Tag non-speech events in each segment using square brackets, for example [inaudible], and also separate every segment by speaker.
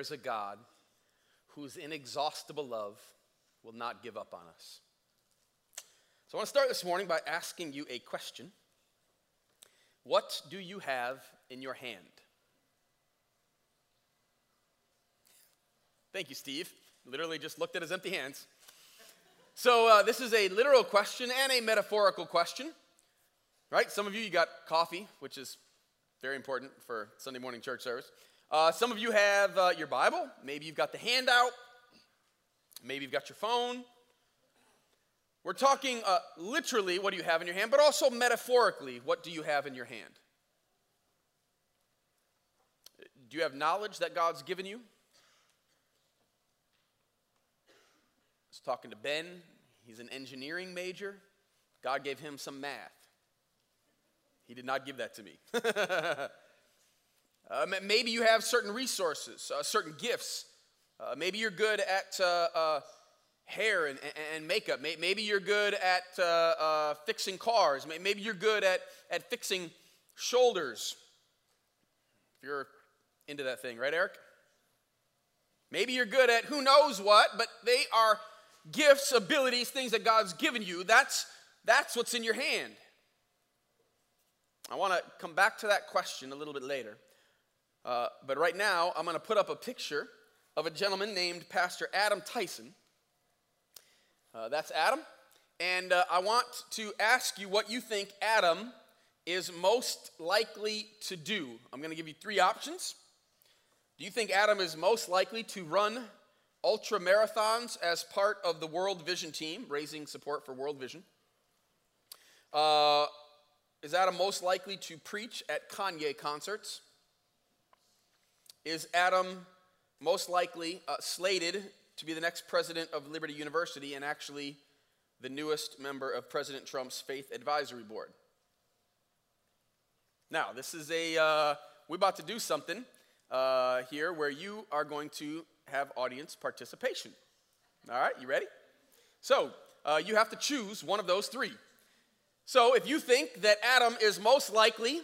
Speaker 1: there is a God whose inexhaustible love will not give up on us. So I want to start this morning by asking you a question What do you have in your hand? Thank you, Steve. Literally just looked at his empty hands. So, uh, this is a literal question and a metaphorical question, right? Some of you, you got coffee, which is very important for Sunday morning church service. Uh, some of you have uh, your Bible. Maybe you've got the handout. Maybe you've got your phone. We're talking uh, literally what do you have in your hand, but also metaphorically, what do you have in your hand? Do you have knowledge that God's given you? I was talking to Ben. He's an engineering major. God gave him some math. He did not give that to me. [laughs] uh, maybe you have certain resources, uh, certain gifts. Uh, maybe you're good at uh, uh, hair and, and, makeup. Maybe you're good at uh, fixing cars. Maybe you're good at, at fixing shoulders. If you're into that thing, right, Eric? Maybe you're good at who knows what, but they are gifts, abilities, things that God's given you. That's, that's what's in your hand. I want to come back to that question a little bit later. Uh, but right now, I'm going to put up a picture of a gentleman named Pastor Adam Tyson. Uh, that's Adam. And uh, I want to ask you what you think Adam is most likely to do. I'm going to give you three options. Do you think Adam is most likely to run ultra marathons as part of the World Vision team, raising support for World Vision? Uh, is Adam most likely to preach at Kanye concerts? Is Adam most likely uh, slated to be the next president of Liberty University and actually the newest member of President Trump's Faith Advisory Board? Now, this is a, uh, we're about to do something uh, here where you are going to have audience participation. All right, you ready? So, uh, you have to choose one of those three. So if you think that Adam is most likely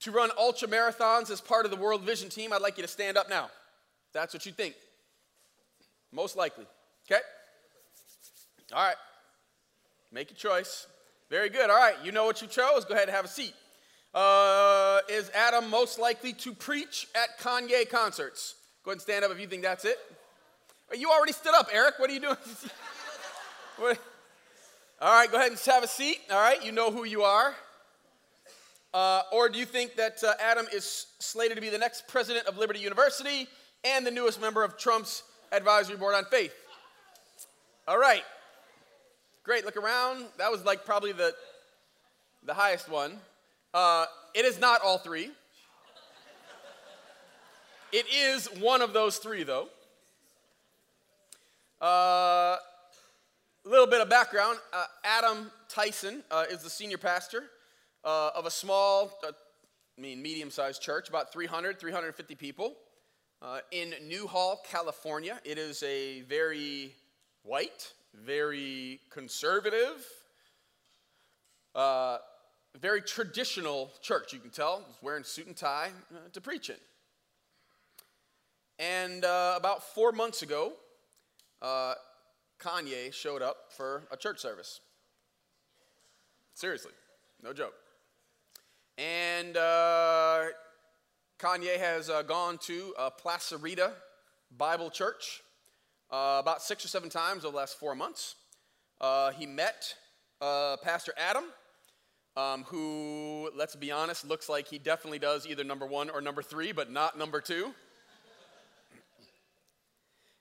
Speaker 1: to run ultra marathons as part of the World Vision team, I'd like you to stand up now. That's what you think. Most likely. Okay? All right. Make your choice. Very good. All right. You know what you chose. Go ahead and have a seat. Uh, is Adam most likely to preach at Kanye concerts? Go ahead and stand up if you think that's it. You already stood up, Eric. What are you doing? [laughs] All right, go ahead and have a seat. All right, you know who you are. Uh, or do you think that uh, Adam is slated to be the next president of Liberty University and the newest member of Trump's advisory board on faith? All right. Great. Look around. That was like probably the, the highest one. Uh, it is not all three. It is one of those three, though. Uh, a little bit of background uh, Adam Tyson uh, is the senior pastor uh, of a small, uh, I mean, medium sized church, about 300, 350 people uh, in Newhall, California. It is a very white, very conservative, uh, very traditional church, you can tell. He's wearing suit and tie to preach in. And about four months ago, Kanye showed up for a church service. Seriously, no joke. And uh, Kanye has uh, gone to uh, Placerita Bible Church uh, about six or seven times over the last four months. Uh, he met uh, Pastor Adam, um, who, let's be honest, looks like he definitely does either number one or number three, but not number two.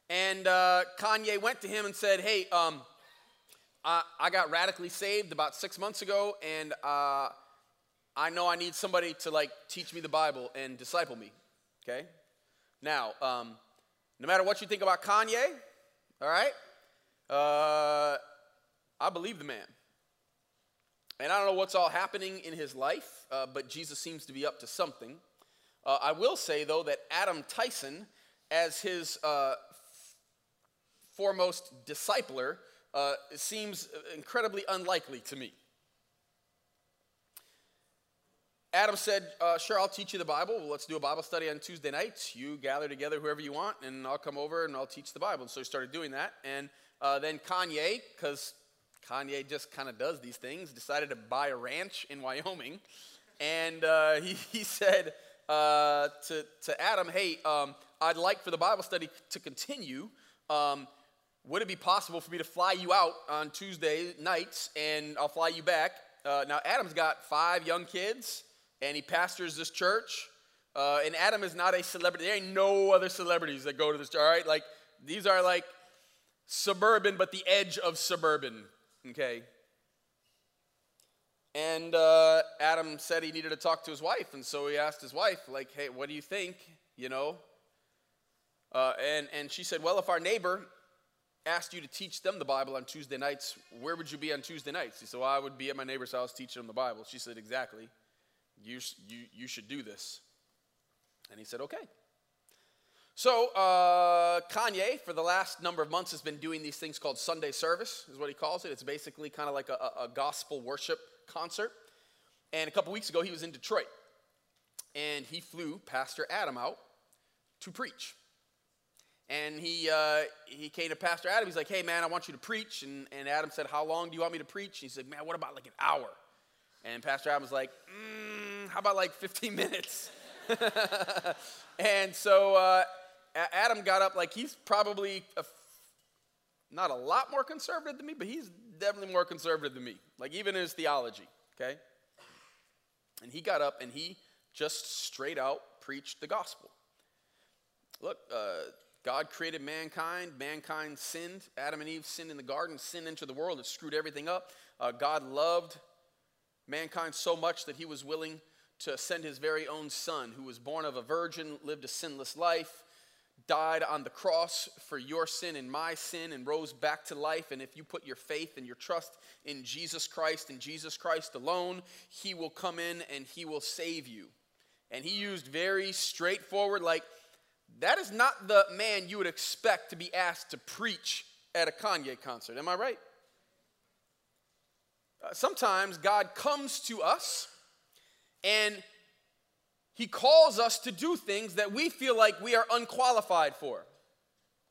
Speaker 1: And Kanye went to him and said, Hey, um, I, I, got radically saved about six months ago, and I know I need somebody to like teach me the Bible and disciple me. Okay? Now, um, no matter what you think about Kanye, all right, uh, I believe the man. And I don't know what's all happening in his life, uh, but Jesus seems to be up to something. Uh, I will say, though, that Adam Tyson, as his uh, foremost discipler uh, seems incredibly unlikely to me. Adam said, uh, Sure, I'll teach you the Bible. Let's do a Bible study on Tuesday nights. You gather together whoever you want, and I'll come over and I'll teach the Bible. And so he started doing that. And uh, then Kanye, because Kanye just kind of does these things, decided to buy a ranch in Wyoming. And uh, [laughs] he, he said uh, to, to Adam, Hey, um, I'd like for the Bible study to continue. Um, would it be possible for me to fly you out on Tuesday nights and I'll fly you back? Uh, now, Adam's got five young kids and he pastors this church. Uh, and Adam is not a celebrity. There ain't no other celebrities that go to this. All right, like these are like suburban, but the edge of suburban. Okay. And uh, Adam said he needed to talk to his wife, and so he asked his wife, like, "Hey, what do you think?" You know. Uh, and and she said, "Well, if our neighbor asked you to teach them the Bible on Tuesday nights, where would you be on Tuesday nights?" He said, "Well, I would be at my neighbor's house teaching them the Bible." She said, "Exactly." You, you, you should do this. And he said, Okay. So, uh, Kanye, for the last number of months, has been doing these things called Sunday service, is what he calls it. It's basically kind of like a, a gospel worship concert. And a couple weeks ago, he was in Detroit. And he flew Pastor Adam out to preach. And he, uh, he came to Pastor Adam. He's like, hey, man, I want you to preach. And, and Adam said, how long do you want me to preach? And he said, man, what about like an hour? And Pastor Adam was like, mm, how about like 15 minutes? [laughs] and so uh, Adam got up, like he's probably not a lot more conservative than me, but he's definitely more conservative than me, like even in his theology, okay? And he got up and he just straight out preached the gospel. Look, uh, God created mankind. Mankind sinned. Adam and Eve sinned in the garden. Sin entered the world. It screwed everything up. Uh, God loved mankind so much that he was willing to send his very own son, who was born of a virgin, lived a sinless life, died on the cross for your sin and my sin, and rose back to life. And if you put your faith and your trust in Jesus Christ and Jesus Christ alone, he will come in and he will save you. And he used very straightforward, like, that is not the man you would expect to be asked to preach at a Kanye concert. Am I right? Uh, sometimes God comes to us and he calls us to do things that we feel like we are unqualified for,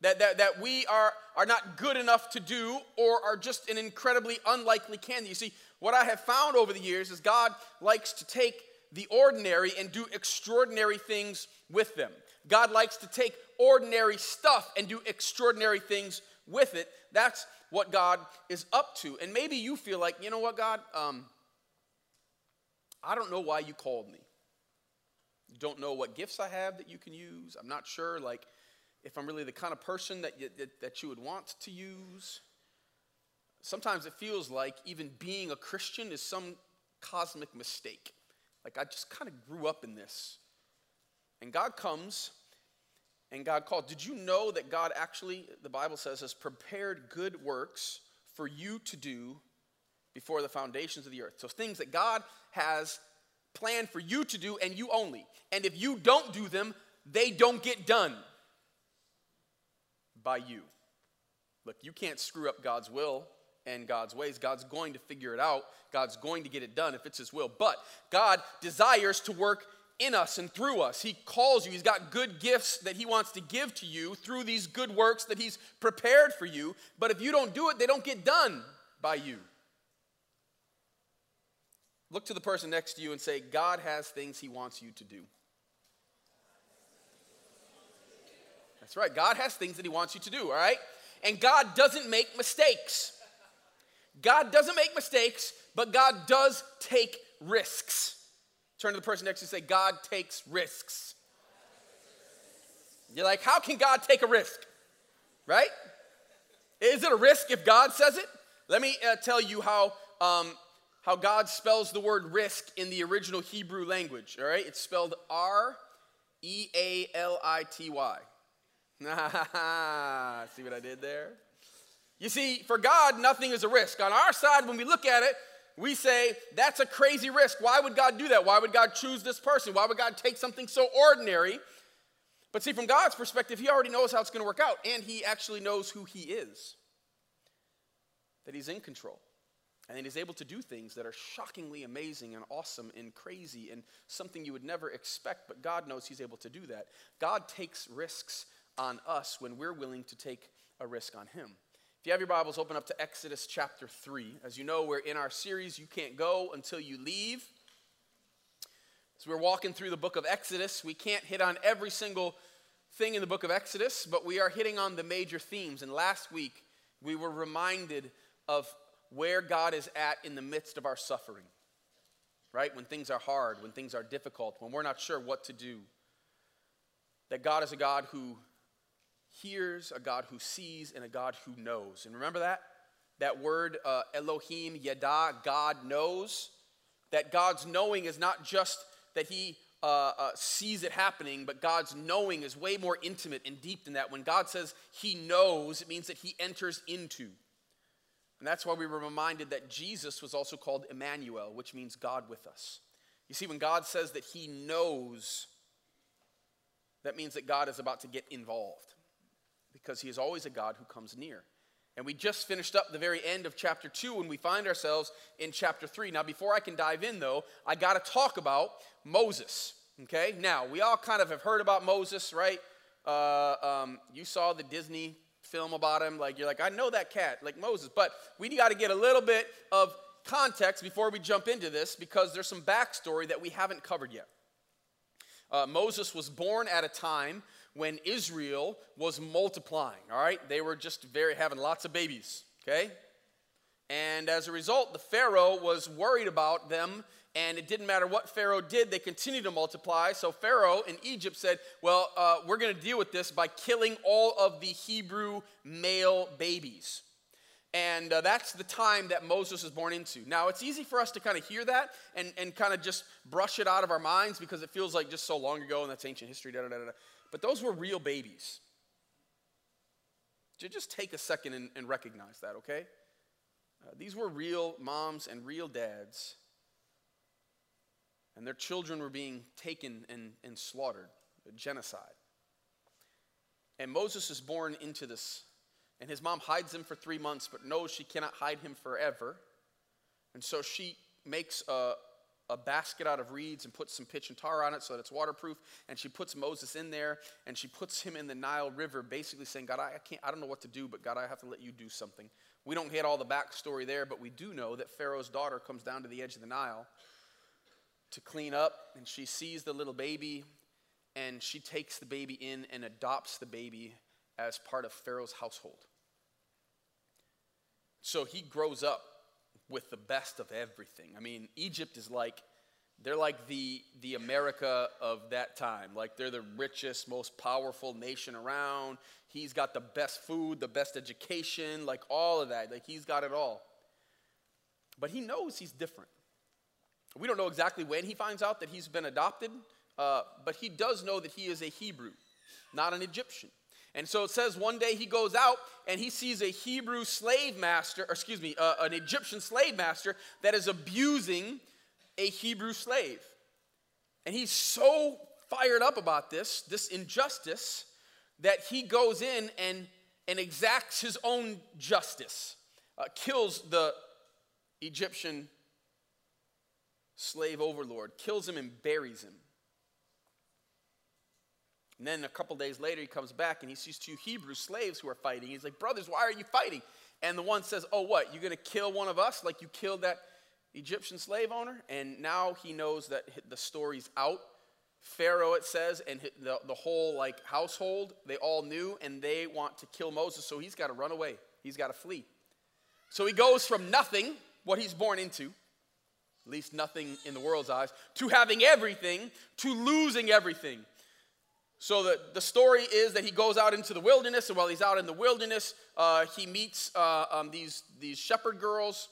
Speaker 1: that, that, that we are, are not good enough to do or are just an incredibly unlikely candidate. You see, what I have found over the years is God likes to take the ordinary and do extraordinary things with them. God likes to take ordinary stuff and do extraordinary things with it. That's what God is up to. And maybe you feel like, you know what, God, um, I don't know why you called me. You don't know what gifts I have that you can use. I'm not sure, like, if I'm really the kind of person that you, that, that you would want to use. Sometimes it feels like even being a Christian is some cosmic mistake. Like, I just kind of grew up in this. And God comes and God called. Did you know that God actually, the Bible says, has prepared good works for you to do before the foundations of the earth? So things that God has planned for you to do and you only. And if you don't do them, they don't get done by you. Look, you can't screw up God's will and God's ways. God's going to figure it out. God's going to get it done if it's His will. But God desires to work in us and through us. He calls you. He's got good gifts that He wants to give to you through these good works that He's prepared for you. But if you don't do it, they don't get done by you. Look to the person next to you and say, God has things He wants you to do. That's right. God has things that He wants you to do, all right? And God doesn't make mistakes. God doesn't make mistakes, but God does take risks. Turn to the person next to you and say, God takes risks. You're like, how can God take a risk? Right? Is it a risk if God says it? Let me uh, tell you how, um, how God spells the word risk in the original Hebrew language. All right? It's spelled R E A L I T Y. [laughs] See what I did there? You see, for God, nothing is a risk. On our side, when we look at it, we say that's a crazy risk. Why would God do that? Why would God choose this person? Why would God take something so ordinary? But see, from God's perspective, He already knows how it's going to work out, and He actually knows who He is, that He's in control. And he's able to do things that are shockingly amazing and awesome and crazy and something you would never expect, but God knows he's able to do that. God takes risks on us when we're willing to take a risk on him. If you have your Bibles, open up to Exodus chapter 3. As you know, we're in our series, You Can't Go Until You Leave. As we're walking through the book of Exodus, we can't hit on every single thing in the book of Exodus, but we are hitting on the major themes. And last week, we were reminded of where God is at in the midst of our suffering, right? When things are hard, when things are difficult, when we're not sure what to do. That God is a God who hears, a God who sees, and a God who knows. And remember that? That word, uh, Elohim, Yada, God knows. That God's knowing is not just that He uh, uh, sees it happening, but God's knowing is way more intimate and deep than that. When God says He knows, it means that He enters into. And that's why we were reminded that Jesus was also called Emmanuel, which means God with us. You see, when God says that He knows, that means that God is about to get involved because He is always a God who comes near. And we just finished up the very end of chapter 2 and we find ourselves in chapter 3. Now, before I can dive in, though, I got to talk about Moses. Okay? Now, we all kind of have heard about Moses, right? Uh, um, you saw the Disney film about him. Like, you're like, I know that cat, like Moses. But we got to get a little bit of context before we jump into this because there's some backstory that we haven't covered yet. Uh, Moses was born at a time when Israel was multiplying, all right? They were just very having lots of babies, okay? And as a result, the Pharaoh was worried about them and it didn't matter what Pharaoh did, they continued to multiply. So Pharaoh in Egypt said, Well, uh, we're going to deal with this by killing all of the Hebrew male babies. And uh, that's the time that Moses was born into. Now, it's easy for us to kind of hear that and, and kind of just brush it out of our minds because it feels like just so long ago and that's ancient history. Da, da, da, but those were real babies. Just take a second and, and recognize that, okay? Uh, these were real moms and real dads and their children were being taken and, and slaughtered, genocide. And Moses is born into this, and his mom hides him for three months, but knows she cannot hide him forever. And so she makes a, a basket out of reeds and puts some pitch and tar on it so that it's waterproof. And she puts Moses in there and she puts him in the Nile River, basically saying, God, I, can't, I don't know what to do, but God, I have to let you do something. We don't get all the backstory there, but we do know that Pharaoh's daughter comes down to the edge of the Nile to clean up, and she sees the little baby, and she takes the baby in and adopts the baby as part of Pharaoh's household. So he grows up with the best of everything. I mean, Egypt is like, they're like the, the America of that time. Like, they're the richest, most powerful nation around. He's got the best food, the best education, like all of that. Like, he's got it all. But he knows he's different. We don't know exactly when he finds out that he's been adopted, uh, but he does know that he is a Hebrew, not an Egyptian. And so it says one day he goes out and he sees a Hebrew slave master, or excuse me, uh, an Egyptian slave master that is abusing a Hebrew slave. And he's so fired up about this, this injustice, that he goes in and, and exacts his own justice, uh, kills the Egyptian slave overlord, kills him and buries him. And then a couple days later, he comes back and he sees two Hebrew slaves who are fighting. He's like, Brothers, why are you fighting? And the one says, Oh, what? You're going to kill one of us like you killed that Egyptian slave owner? And now he knows that the story's out. Pharaoh, it says, and the, the whole like household, they all knew and they want to kill Moses. So he's got to run away. He's got to flee. So he goes from nothing, what he's born into, at least nothing in the world's eyes, to having everything, to losing everything. So the, the story is that he goes out into the wilderness, and while he's out in the wilderness, uh, he meets uh, um, these, these shepherd girls.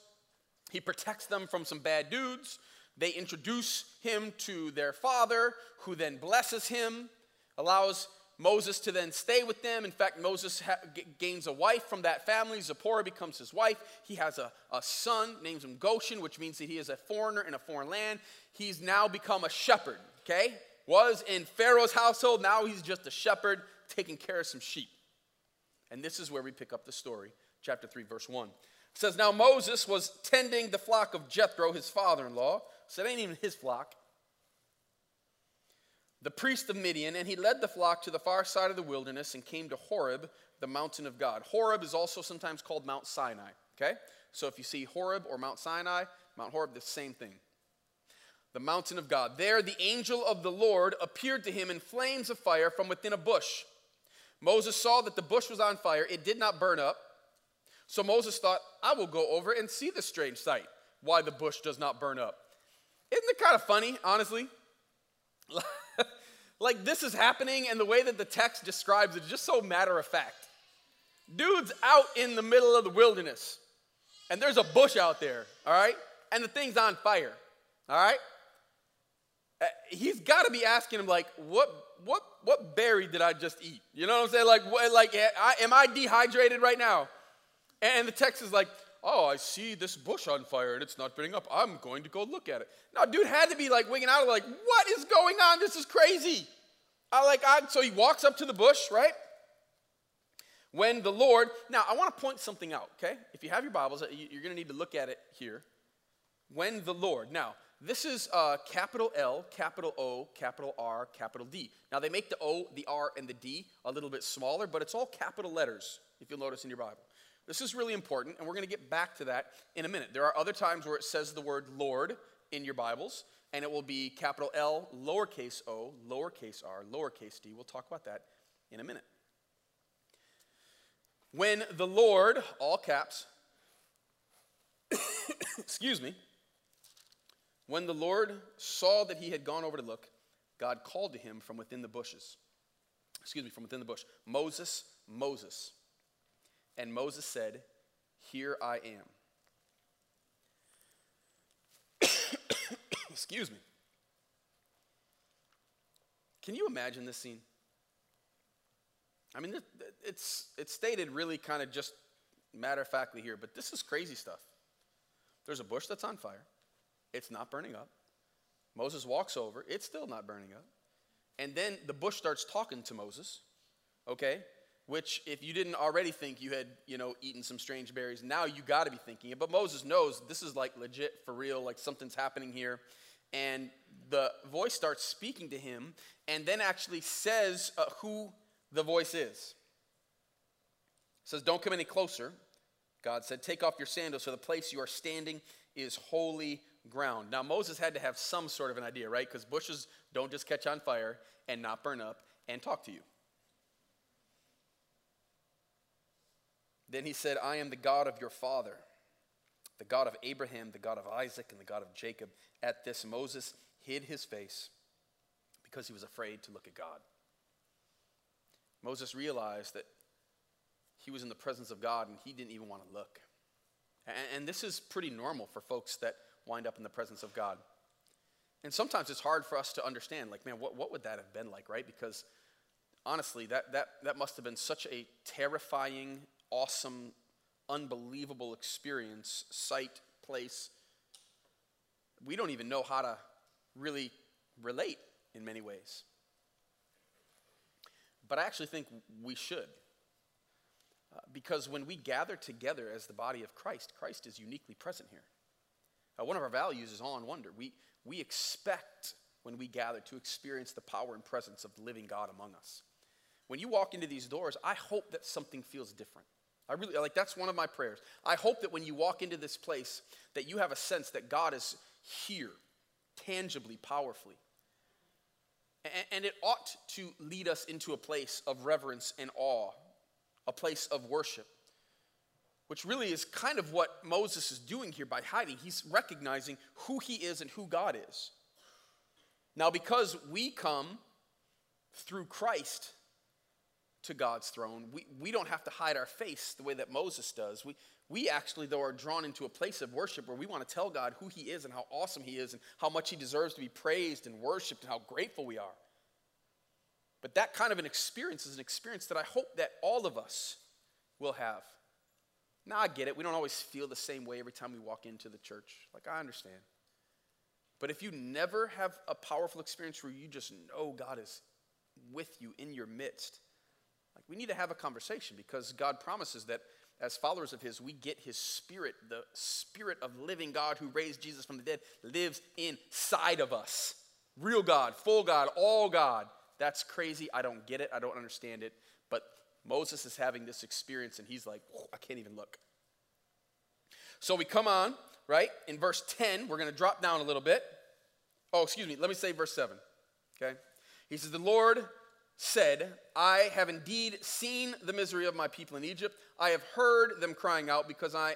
Speaker 1: He protects them from some bad dudes. They introduce him to their father, who then blesses him, allows Moses to then stay with them. In fact, Moses ha- g- gains a wife from that family. Zipporah becomes his wife. He has a, a son, names him Gershom, which means that he is a foreigner in a foreign land. He's now become a shepherd, okay? Was in Pharaoh's household, now he's just a shepherd taking care of some sheep. And this is where we pick up the story, chapter 3, verse 1. It says, Now Moses was tending the flock of Jethro, his father in law. So it ain't even his flock. The priest of Midian, and he led the flock to the far side of the wilderness and came to Horeb, the mountain of God. Horeb is also sometimes called Mount Sinai. Okay? So if you see Horeb or Mount Sinai, Mount Horeb, the same thing. The mountain of God. There, the angel of the Lord appeared to him in flames of fire from within a bush. Moses saw that the bush was on fire, it did not burn up. So Moses thought, I will go over and see the strange sight, why the bush does not burn up. Isn't it kind of funny, honestly? [laughs] like this is happening, and the way that the text describes it is just so matter of fact. Dude's out in the middle of the wilderness, and there's a bush out there, all right? And the thing's on fire, all right? Uh, he's got to be asking him, like, what, what, what berry did I just eat? You know what I'm saying? Like, what, like, I, am I dehydrated right now? And the text is like, oh, I see this bush on fire and it's not burning up. I'm going to go look at it. No, dude had to be like wigging out, like, what is going on? This is crazy. I like, I, so he walks up to the bush, right? When the Lord, now I want to point something out, okay? If you have your Bibles, you're going to need to look at it here. When the Lord, now, this is uh, capital L, capital O, capital R, capital D. Now they make the O, the R, and the D a little bit smaller, but it's all capital letters, if you'll notice in your Bible. This is really important, and we're going to get back to that in a minute. There are other times where it says the word Lord in your Bibles, and it will be capital L, lowercase o, lowercase r, lowercase d. We'll talk about that in a minute. When the Lord, all caps, [coughs] excuse me, when the Lord saw that he had gone over to look, God called to him from within the bushes. Excuse me, from within the bush Moses, Moses. And Moses said, Here I am. [coughs] Excuse me. Can you imagine this scene? I mean, it's, it's stated really kind of just matter of factly here, but this is crazy stuff. There's a bush that's on fire, it's not burning up. Moses walks over, it's still not burning up. And then the bush starts talking to Moses, okay? which if you didn't already think you had, you know, eaten some strange berries, now you got to be thinking it. But Moses knows this is like legit for real, like something's happening here. And the voice starts speaking to him and then actually says uh, who the voice is. It says, Don't come any closer. God said, Take off your sandals, so the place you are standing is holy ground. Now, Moses had to have some sort of an idea, right? Because bushes don't just catch on fire and not burn up and talk to you. Then he said, I am the God of your father, the God of Abraham, the God of Isaac, and the God of Jacob. At this, Moses hid his face because he was afraid to look at God. Moses realized that he was in the presence of God and he didn't even want to look. And, this is pretty normal for folks that wind up in the presence of God. And sometimes it's hard for us to understand, like, man, what, what would that have been like, right? Because honestly, that, that, that must have been such a terrifying awesome, unbelievable experience, sight, place. We don't even know how to really relate in many ways. But I actually think we should. Uh, because when we gather together as the body of Christ, Christ is uniquely present here. Uh, one of our values is awe and wonder. We, we expect when we gather to experience the power and presence of the living God among us. When you walk into these doors, I hope that something feels different. I really like that's one of my prayers. I hope that when you walk into this place that you have a sense that God is here tangibly, powerfully. And it ought to lead us into a place of reverence and awe, a place of worship, which really is kind of what Moses is doing here by hiding. He's recognizing who he is and who God is. Now, because we come through Christ to God's throne. We, we don't have to hide our face the way that Moses does. We, we actually, though, are drawn into a place of worship where we want to tell God who He is and how awesome He is and how much He deserves to be praised and worshiped and how grateful we are. But that kind of an experience is an experience that I hope that all of us will have. Now, I get it. We don't always feel the same way every time we walk into the church. Like, I understand. But if you never have a powerful experience where you just know God is with you in your midst, like we need to have a conversation because God promises that as followers of His, we get His Spirit. The Spirit of living God who raised Jesus from the dead lives inside of us. Real God, full God, all God. That's crazy. I don't get it. I don't understand it. Moses is having this experience and he's like, I can't even look. So we come on, right? In verse 10, we're going to drop down a little bit. Oh, excuse me. Let me say verse 7. Okay? He says, The Lord said, I have indeed seen the misery of my people in Egypt. I have heard them crying out because, I,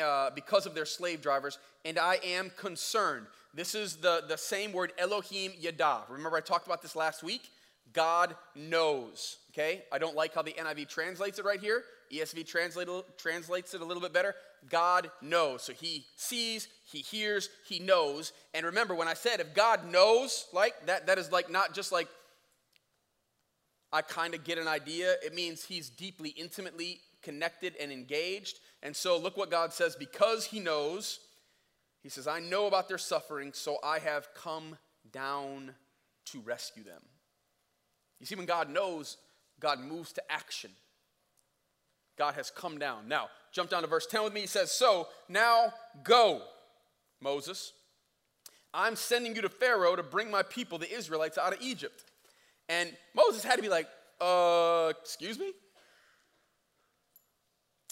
Speaker 1: uh, because of their slave drivers, and I am concerned. This is the, the same word, Elohim Yada. Remember, I talked about this last week? God knows. Okay? I don't like how the NIV translates it right here. ESV translate, translates it a little bit better. God knows. So he sees, he hears, he knows. And remember, when I said if God knows, like that, that is like not just like I kind of get an idea. It means he's deeply, intimately connected and engaged. And so look what God says because he knows, he says, I know about their suffering, so I have come down to rescue them. You see, when God knows, God moves to action. God has come down. Now, jump down to verse 10 with me. He says, So now go, Moses. I'm sending you to Pharaoh to bring my people, the Israelites, out of Egypt. And Moses had to be like, uh, excuse me?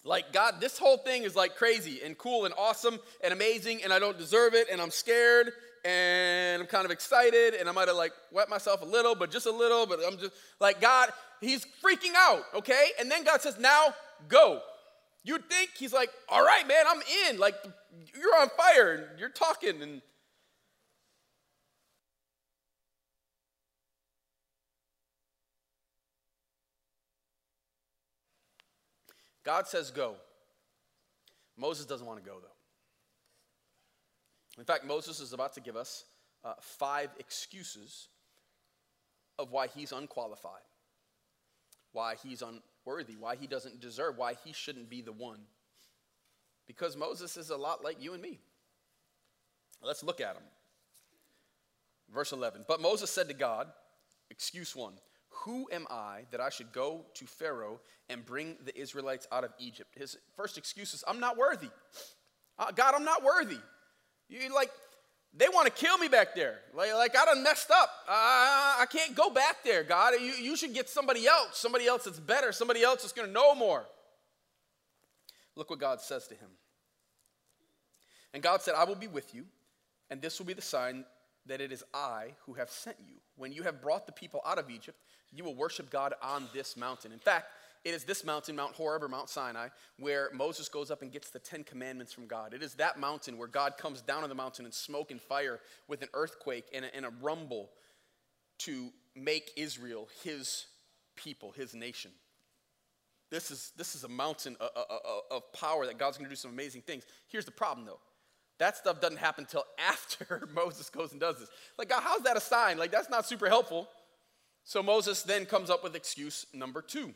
Speaker 1: Like, God, this whole thing is like crazy and cool and awesome and amazing, and I don't deserve it, and I'm scared, and I'm kind of excited, and I might have like wet myself a little, but just a little, but I'm just like, God, he's freaking out, okay? And then God says, now go. You'd think he's like, all right, man, I'm in. Like, you're on fire, and you're talking, and God says go. Moses doesn't want to go, though. In fact, Moses is about to give us uh, five excuses of why he's unqualified, why he's unworthy, why he doesn't deserve, why he shouldn't be the one. Because Moses is a lot like you and me. Let's look at him. Verse 11. But Moses said to God, excuse one, who am I that I should go to Pharaoh and bring the Israelites out of Egypt? His first excuse is, I'm not worthy. Uh, God, I'm not worthy. You like, they want to kill me back there. Like, like I done messed up. Uh, I can't go back there, God. You, you should get somebody else, somebody else that's better, somebody else that's going to know more. Look what God says to him. And God said, I will be with you, and this will be the sign that it is I who have sent you. When you have brought the people out of Egypt, you will worship God on this mountain. In fact, it is this mountain, Mount Horeb or Mount Sinai, where Moses goes up and gets the Ten Commandments from God. It is that mountain where God comes down on the mountain in smoke and fire with an earthquake and a, and a rumble to make Israel his people, his nation. This is, this is a mountain of, power that God's going to do some amazing things. Here's the problem, though. That stuff doesn't happen until [laughs] after [laughs] Moses goes and does this. Like, God, how's that a sign? Like, that's not super helpful. So Moses then comes up with excuse number two.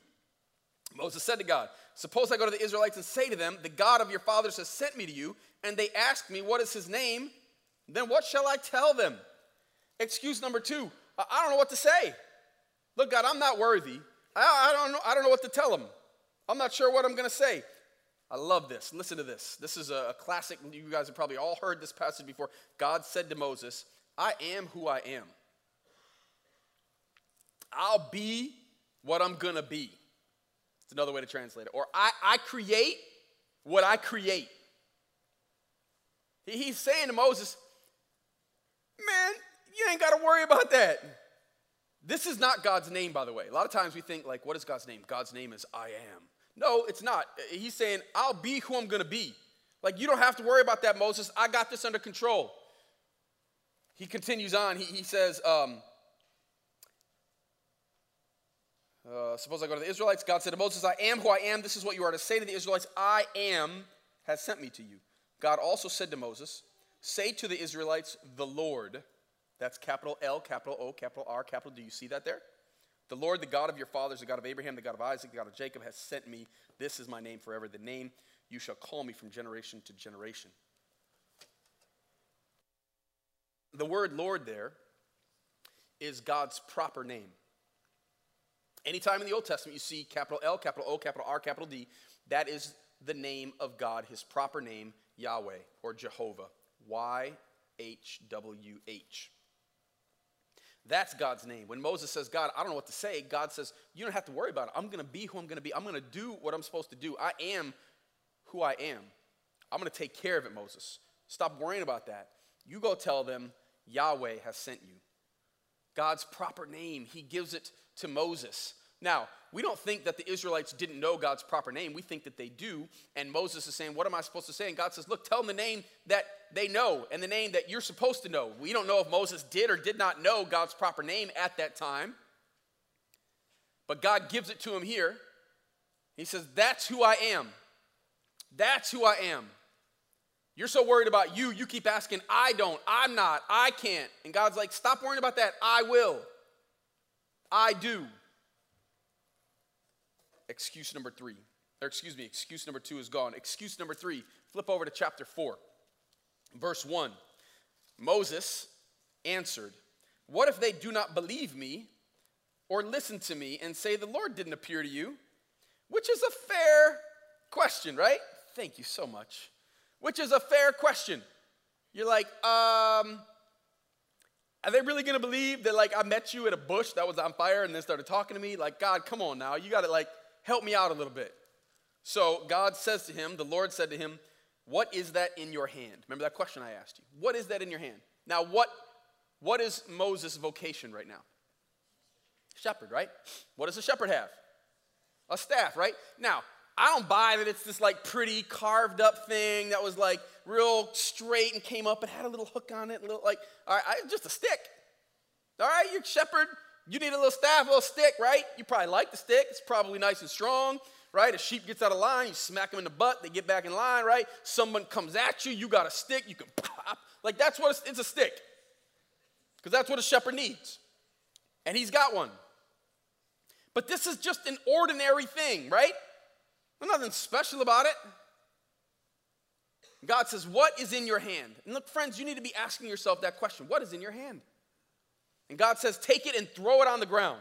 Speaker 1: Moses said to God, Suppose I go to the Israelites and say to them, The God of your fathers has sent me to you, and they ask me, What is his name? Then what shall I tell them? Excuse number two, I don't know what to say. Look, God, I'm not worthy. I, I, don't, know, I don't know what to tell them. I'm not sure what I'm going to say. I love this. Listen to this. This is a, a classic. You guys have probably all heard this passage before. God said to Moses, I am who I am. I'll be what I'm going to be. It's another way to translate it. Or I, I create what I create. He's saying to Moses, man, you ain't got to worry about that. This is not God's name, by the way. A lot of times we think, like, what is God's name? God's name is I am. No, it's not. He's saying, I'll be who I'm going to be. Like, you don't have to worry about that, Moses. I got this under control. He continues on. He, he says, um, Uh, suppose I go to the Israelites. God said to Moses, I am who I am. This is what you are to say to the Israelites I am has sent me to you. God also said to Moses, Say to the Israelites, the Lord, that's capital L, capital O, capital R, capital D. You see that there? The Lord, the God of your fathers, the God of Abraham, the God of Isaac, the God of Jacob, has sent me. This is my name forever, the name you shall call me from generation to generation. The word Lord there is God's proper name. Anytime in the Old Testament you see capital L, capital O, capital R, capital D, that is the name of God, his proper name, Yahweh or Jehovah. Y H W H. That's God's name. When Moses says, God, I don't know what to say, God says, You don't have to worry about it. I'm going to be who I'm going to be. I'm going to do what I'm supposed to do. I am who I am. I'm going to take care of it, Moses. Stop worrying about that. You go tell them Yahweh has sent you. God's proper name, he gives it to Moses. Now, we don't think that the Israelites didn't know God's proper name. We think that they do. And Moses is saying, What am I supposed to say? And God says, Look, tell them the name that they know and the name that you're supposed to know. We don't know if Moses did or did not know God's proper name at that time. But God gives it to him here. He says, That's who I am. That's who I am. You're so worried about you, you keep asking, I don't, I'm not, I can't. And God's like, Stop worrying about that. I will. I do. Excuse number three, or excuse me, excuse number two is gone. Excuse number three, flip over to chapter four, verse one. Moses answered, What if they do not believe me or listen to me and say, The Lord didn't appear to you? Which is a fair question, right? Thank you so much. Which is a fair question. You're like, um, are they really gonna believe that like I met you at a bush that was on fire and then started talking to me? Like, God, come on now. You gotta like help me out a little bit. So God says to him, the Lord said to him, What is that in your hand? Remember that question I asked you. What is that in your hand? Now, what, what is Moses' vocation right now? Shepherd, right? What does a shepherd have? A staff, right? Now, I don't buy that it's this like pretty carved up thing that was like real straight and came up and had a little hook on it, little like, all right, I, just a stick. All right, you're shepherd, you need a little staff, a little stick, right? You probably like the stick. It's probably nice and strong, right? A sheep gets out of line, you smack them in the butt, they get back in line, right? Someone comes at you, you got a stick, you can pop. Like that's what it's, it's a stick. Because that's what a shepherd needs. And he's got one. But this is just an ordinary thing, right? There's nothing special about it. God says, What is in your hand? And look, friends, you need to be asking yourself that question What is in your hand? And God says, Take it and throw it on the ground.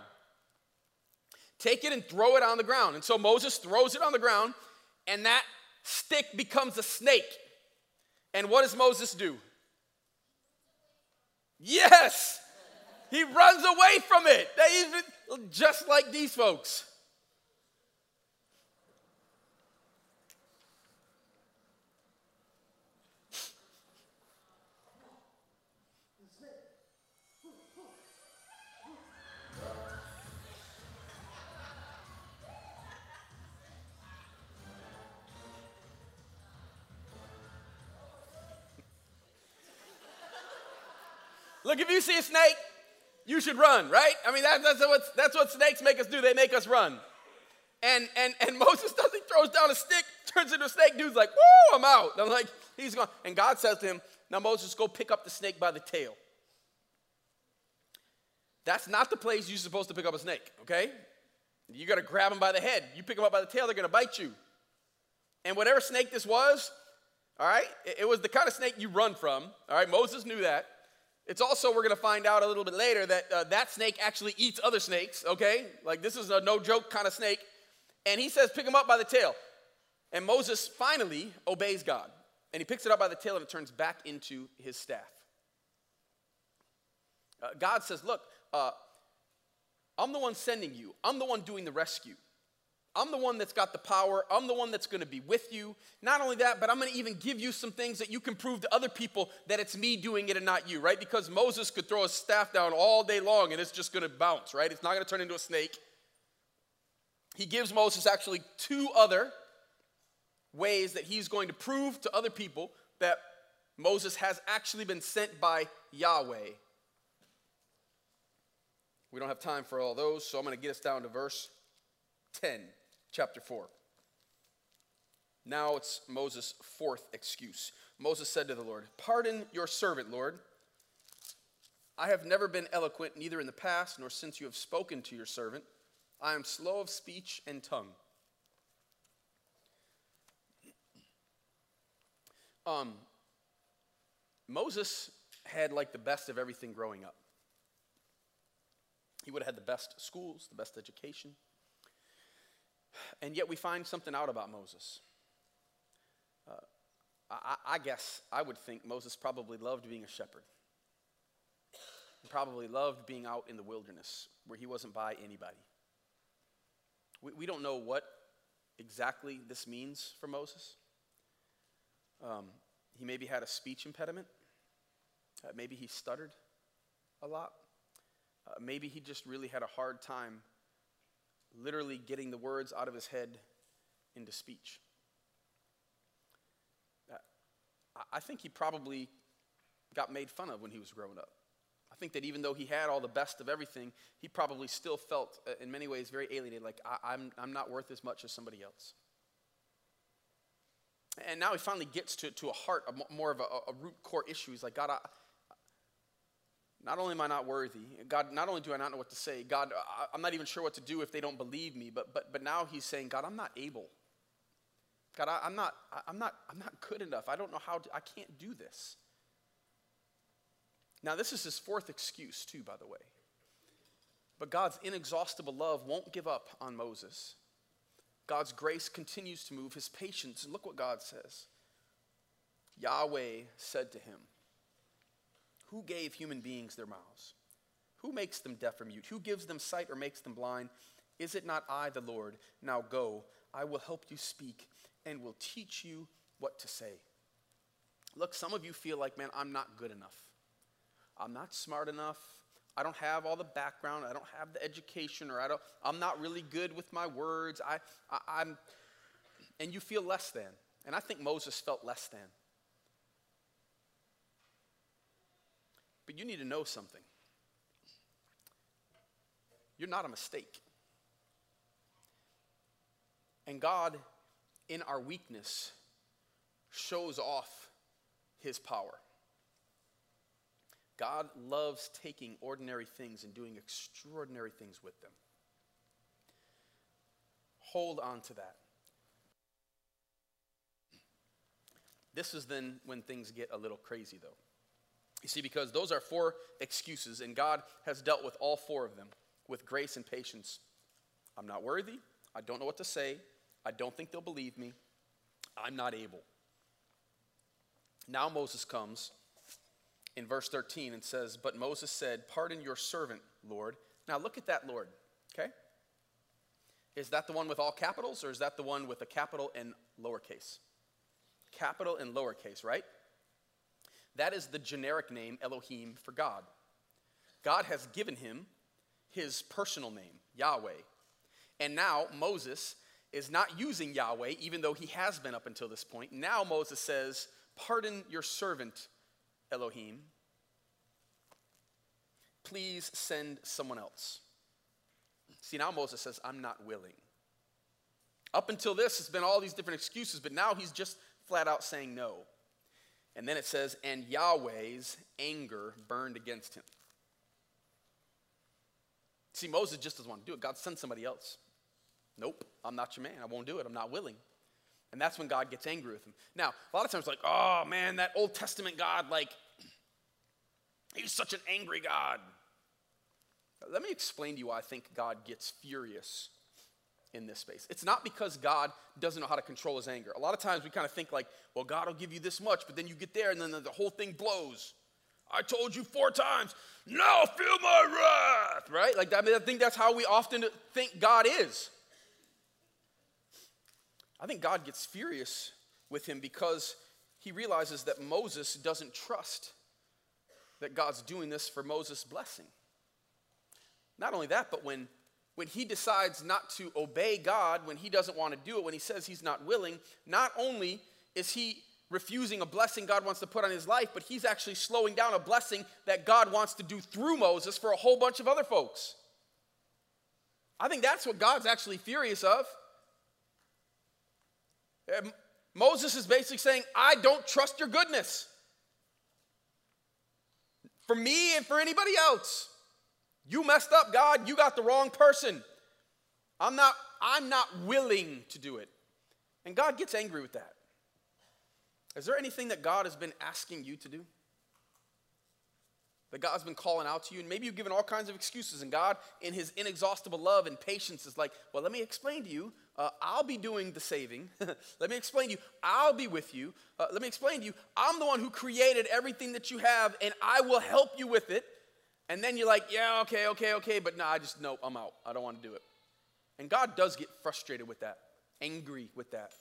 Speaker 1: Take it and throw it on the ground. And so Moses throws it on the ground, and that stick becomes a snake. And what does Moses do? Yes! He runs away from it. They even, just like these folks. Look, if you see a snake, you should run, right? I mean, that, that's, what, that's what snakes make us do. They make us run. And, and, and [laughs] Moses does, he throws down a stick, turns into a snake. Dude's like, woo, I'm out. I'm like, he's gone. And God says to him, now Moses, go pick up the snake by the tail. That's not the place you're supposed to pick up a snake, okay? You got to grab him by the head. You pick him up by the tail, they're to bite you. And whatever snake this was, all right, it, it was the kind of snake you run from. All right, Moses knew that. It's also, we're going to find out a little bit later that uh, that snake actually eats other snakes, okay? Like this is a no joke kind of snake. And he says, pick him up by the tail. And Moses finally obeys God. And he picks it up by the tail and it turns back into his staff. Uh, God says, Look, uh, I'm the one sending you, I'm the one doing the rescue. I'm the one that's got the power. I'm the one that's going to be with you. Not only that, but I'm going to even give you some things that you can prove to other people that it's me doing it and not you, right? Because Moses could throw a staff down all day long and it's just going to bounce, right? It's not going to turn into a snake. He gives Moses actually two other ways that he's going to prove to other people that Moses has actually been sent by Yahweh. We don't have time for all those, so I'm going to get us down to verse 10 chapter 4. Now it's Moses' fourth excuse. Moses said to the Lord, Pardon your servant, Lord. I have never been eloquent, neither in the past nor since you have spoken to your servant. I am slow of speech and tongue. Um, Moses had like the best of everything growing up. He would have had the best schools, the best education. And yet we find something out about Moses. I, I guess I would think Moses probably loved being a shepherd. He probably loved being out in the wilderness where he wasn't by anybody. We, we don't know what exactly this means for Moses. Um, he maybe had a speech impediment. Uh, maybe he stuttered a lot. Uh, maybe he just really had a hard time literally getting the words out of his head into speech. Uh, I think he probably got made fun of when he was growing up. I think that even though he had all the best of everything, he probably still felt, uh, in many ways, very alienated, like, I, am I'm, I'm not worth as much as somebody else. And now he finally gets to, to a heart, a, more of a, a root core issue. He's like, God, I, not only am I not worthy, God, not only do I not know what to say, God, I, am not even sure what to do if they don't believe me, but, but, but now he's saying, God, I'm not able. God, I, am not, I, I'm, not, I'm not good enough. I don't know how to, I can't do this. Now, this is his fourth excuse, too, by the way. But God's inexhaustible love won't give up on Moses. God's grace continues to move, his patience. And look what God says Yahweh said to him, who gave human beings their mouths? Who makes them deaf or mute? Who gives them sight or makes them blind? Is it not I, the Lord? Now go, I will help you speak and will teach you what to say. Look, some of you feel like, man, I'm not good enough. I'm not smart enough. I don't have all the background. I don't have the education, or I don't, I'm not really good with my words. I, I, I'm, and you feel less than. And I think Moses felt less than. But you need to know something. You're not a mistake. And God, in our weakness, shows off his power. God loves taking ordinary things and doing extraordinary things with them. Hold on to that. This is then when things get a little crazy, though. You see, because those are four excuses, and God has dealt with all four of them with grace and patience. I'm not worthy. I don't know what to say. I don't think they'll believe me. I'm not able. Now Moses comes in verse 13 and says, But Moses said, Pardon your servant, Lord. Now look at that, Lord, okay? Is that the one with all capitals, or is that the one with a capital and lowercase? Capital and lowercase, right? That is the generic name Elohim for God. God has given him his personal name, Yahweh. And now Moses is not using Yahweh, even though he has been up until this point. Now Moses says, Pardon your servant, Elohim. Please send someone else. See, now Moses says, I'm not willing. Up until this, it's been all these different excuses, but now he's just flat out saying no. And then it says, and Yahweh's anger burned against him. See, Moses just doesn't want to do it. God sent somebody else. Nope, I'm not your man. I won't do it. I'm not willing. And that's when God gets angry with him. Now, a lot of times, like, oh man, that Old Testament God, like, [clears throat] he's such an angry God. Let me explain to you why I think God gets furious in this space. It's not because God doesn't know how to control his anger. A lot of times we kind of think like, well, God will give you this much, but then you get there and then the whole thing blows. I told you four times, now feel my wrath, right? Like, I, mean, I think that's how we often think God is. I think God gets furious with him because he realizes that Moses doesn't trust that God's doing this for Moses' blessing. Not only that, but when when he decides not to obey God, when he doesn't want to do it, when he says he's not willing, not only is he refusing a blessing God wants to put on his life, but he's actually slowing down a blessing that God wants to do through Moses for a whole bunch of other folks. I think that's what God's actually furious of. Um, Moses is basically saying, I don't trust your goodness for me and for anybody else. You messed up, God. You got the wrong person. I'm not, I'm not willing to do it. And God gets angry with that. Is there anything that God has been asking you to do? that God's been calling out to you, and maybe you've given all kinds of excuses, and God, in His inexhaustible love and patience, is like, Well, let me explain to you. Uh, I'll be doing the saving. [laughs] let me explain to you. I'll be with you. Uh, let me explain to you. I'm the one who created everything that you have, and I will help you with it. And then you're like, Yeah, okay, okay, okay, but no, I just, nope, I'm out. I don't want to do it. And God does get frustrated with that, angry with that.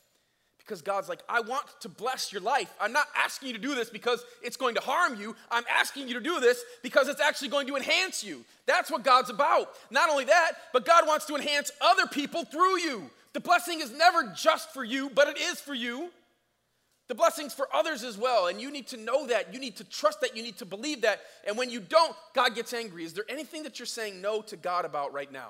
Speaker 1: Because God's like, I want to bless your life. I'm not asking you to do this because it's going to harm you. I'm asking you to do this because it's actually going to enhance you. That's what God's about. Not only that, but God wants to enhance other people through you. The blessing is never just for you, but it is for you. The blessing's for others as well. And you need to know that. You need to trust that. You need to believe that. And when you don't, God gets angry. Is there anything that you're saying no to God about right now?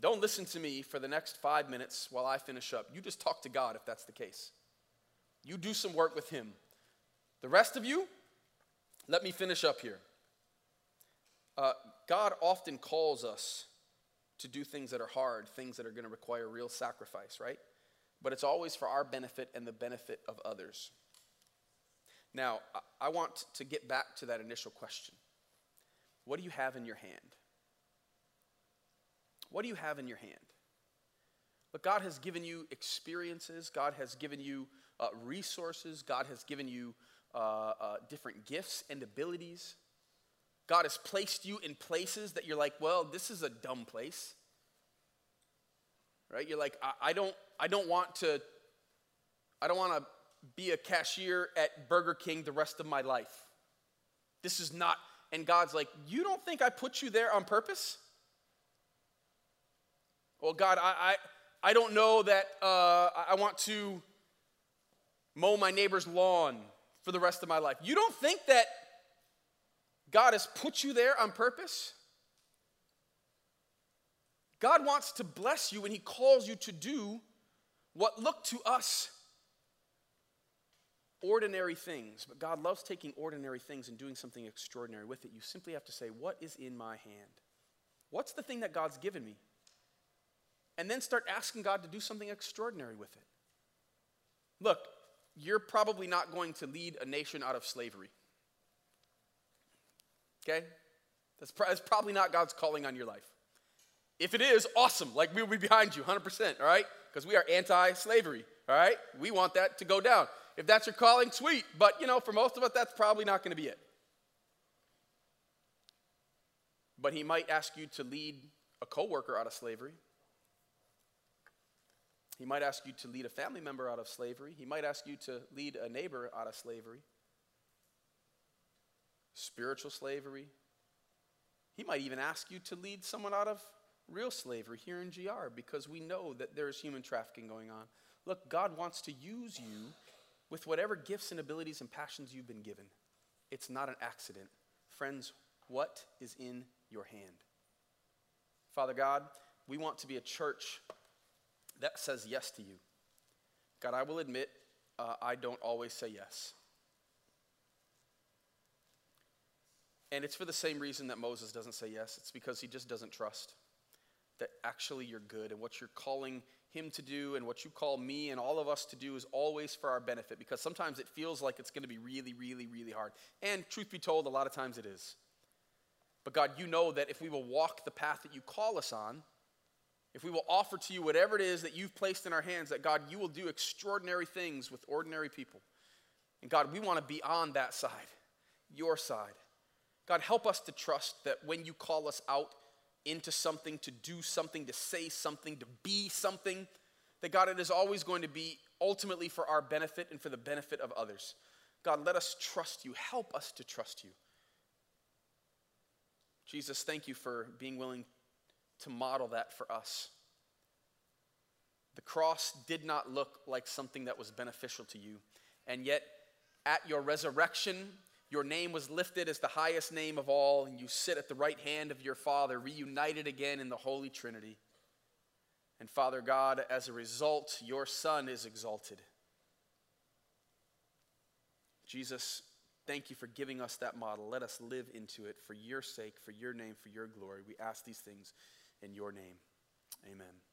Speaker 1: Don't listen to me for the next five minutes while I finish up. You just talk to God if that's the case. You do some work with Him. The rest of you, let me finish up here. Uh, God often calls us to do things that are hard, things that are going to require real sacrifice, right? But it's always for our benefit and the benefit of others. Now, I want to get back to that initial question What do you have in your hand? What do you have in your hand? But God has given you experiences, God has given you uh, resources, God has given you uh, uh, different gifts and abilities. God has placed you in places that you're like, well, this is a dumb place. Right? You're like, I, I don't, I don't want to, I don't want to be a cashier at Burger King the rest of my life. This is not, and God's like, you don't think I put you there on purpose? Well, God, I, I, I don't know that uh, I want to mow my neighbor's lawn for the rest of my life. You don't think that God has put you there on purpose? God wants to bless you when He calls you to do what look to us ordinary things, but God loves taking ordinary things and doing something extraordinary with it. You simply have to say, What is in my hand? What's the thing that God's given me? and then start asking God to do something extraordinary with it. Look, you're probably not going to lead a nation out of slavery. Okay? That's, that's probably not God's calling on your life. If it is, awesome. Like we'll be behind you 100%, all right? Because we are anti slavery, all right? We want that to go down. If that's your calling, sweet. But, you know, for most of us, that's probably not going to be it. But He might ask you to lead a coworker out of slavery. He might ask you to lead a family member out of slavery. He might ask you to lead a neighbor out of slavery. Spiritual slavery. He might even ask you to lead someone out of real slavery here in GR because we know that there's human trafficking going on. Look, God wants to use you with whatever gifts and abilities and passions you've been given. It's not an accident. Friends, what is in your hand? Father God, we want to be a church that says yes to you. God, I will admit uh, I don't always say yes. And it's for the same reason that Moses doesn't say yes. It's because he just doesn't trust that actually you're good and what you're calling him to do and what you call me and all of us to do is always for our benefit because sometimes it feels like it's going to be really, really, really hard. And truth be told, a lot of times it is. But God, you know that if we will walk the path that you call us on, if we will offer to you whatever it is that you've placed in our hands, that God, you will do extraordinary things with ordinary people. And God, we want to be on that side, your side. God, help us to trust that when you call us out into something, to do something, to say something, to be something, that God, it is always going to be ultimately for our benefit and for the benefit of others. God, let us trust you. Help us to trust you. Jesus, thank you for being willing to model that for us. The cross did not look like something that was beneficial to you. And yet, at your resurrection, your name was lifted as the highest name of all, and you sit at the right hand of your Father, reunited again in the Holy Trinity. And Father God, as a result, your Son is exalted. Jesus, thank you for giving us that model. Let us live into it for your sake, for your name, for your glory. We ask these things in your name. Amen.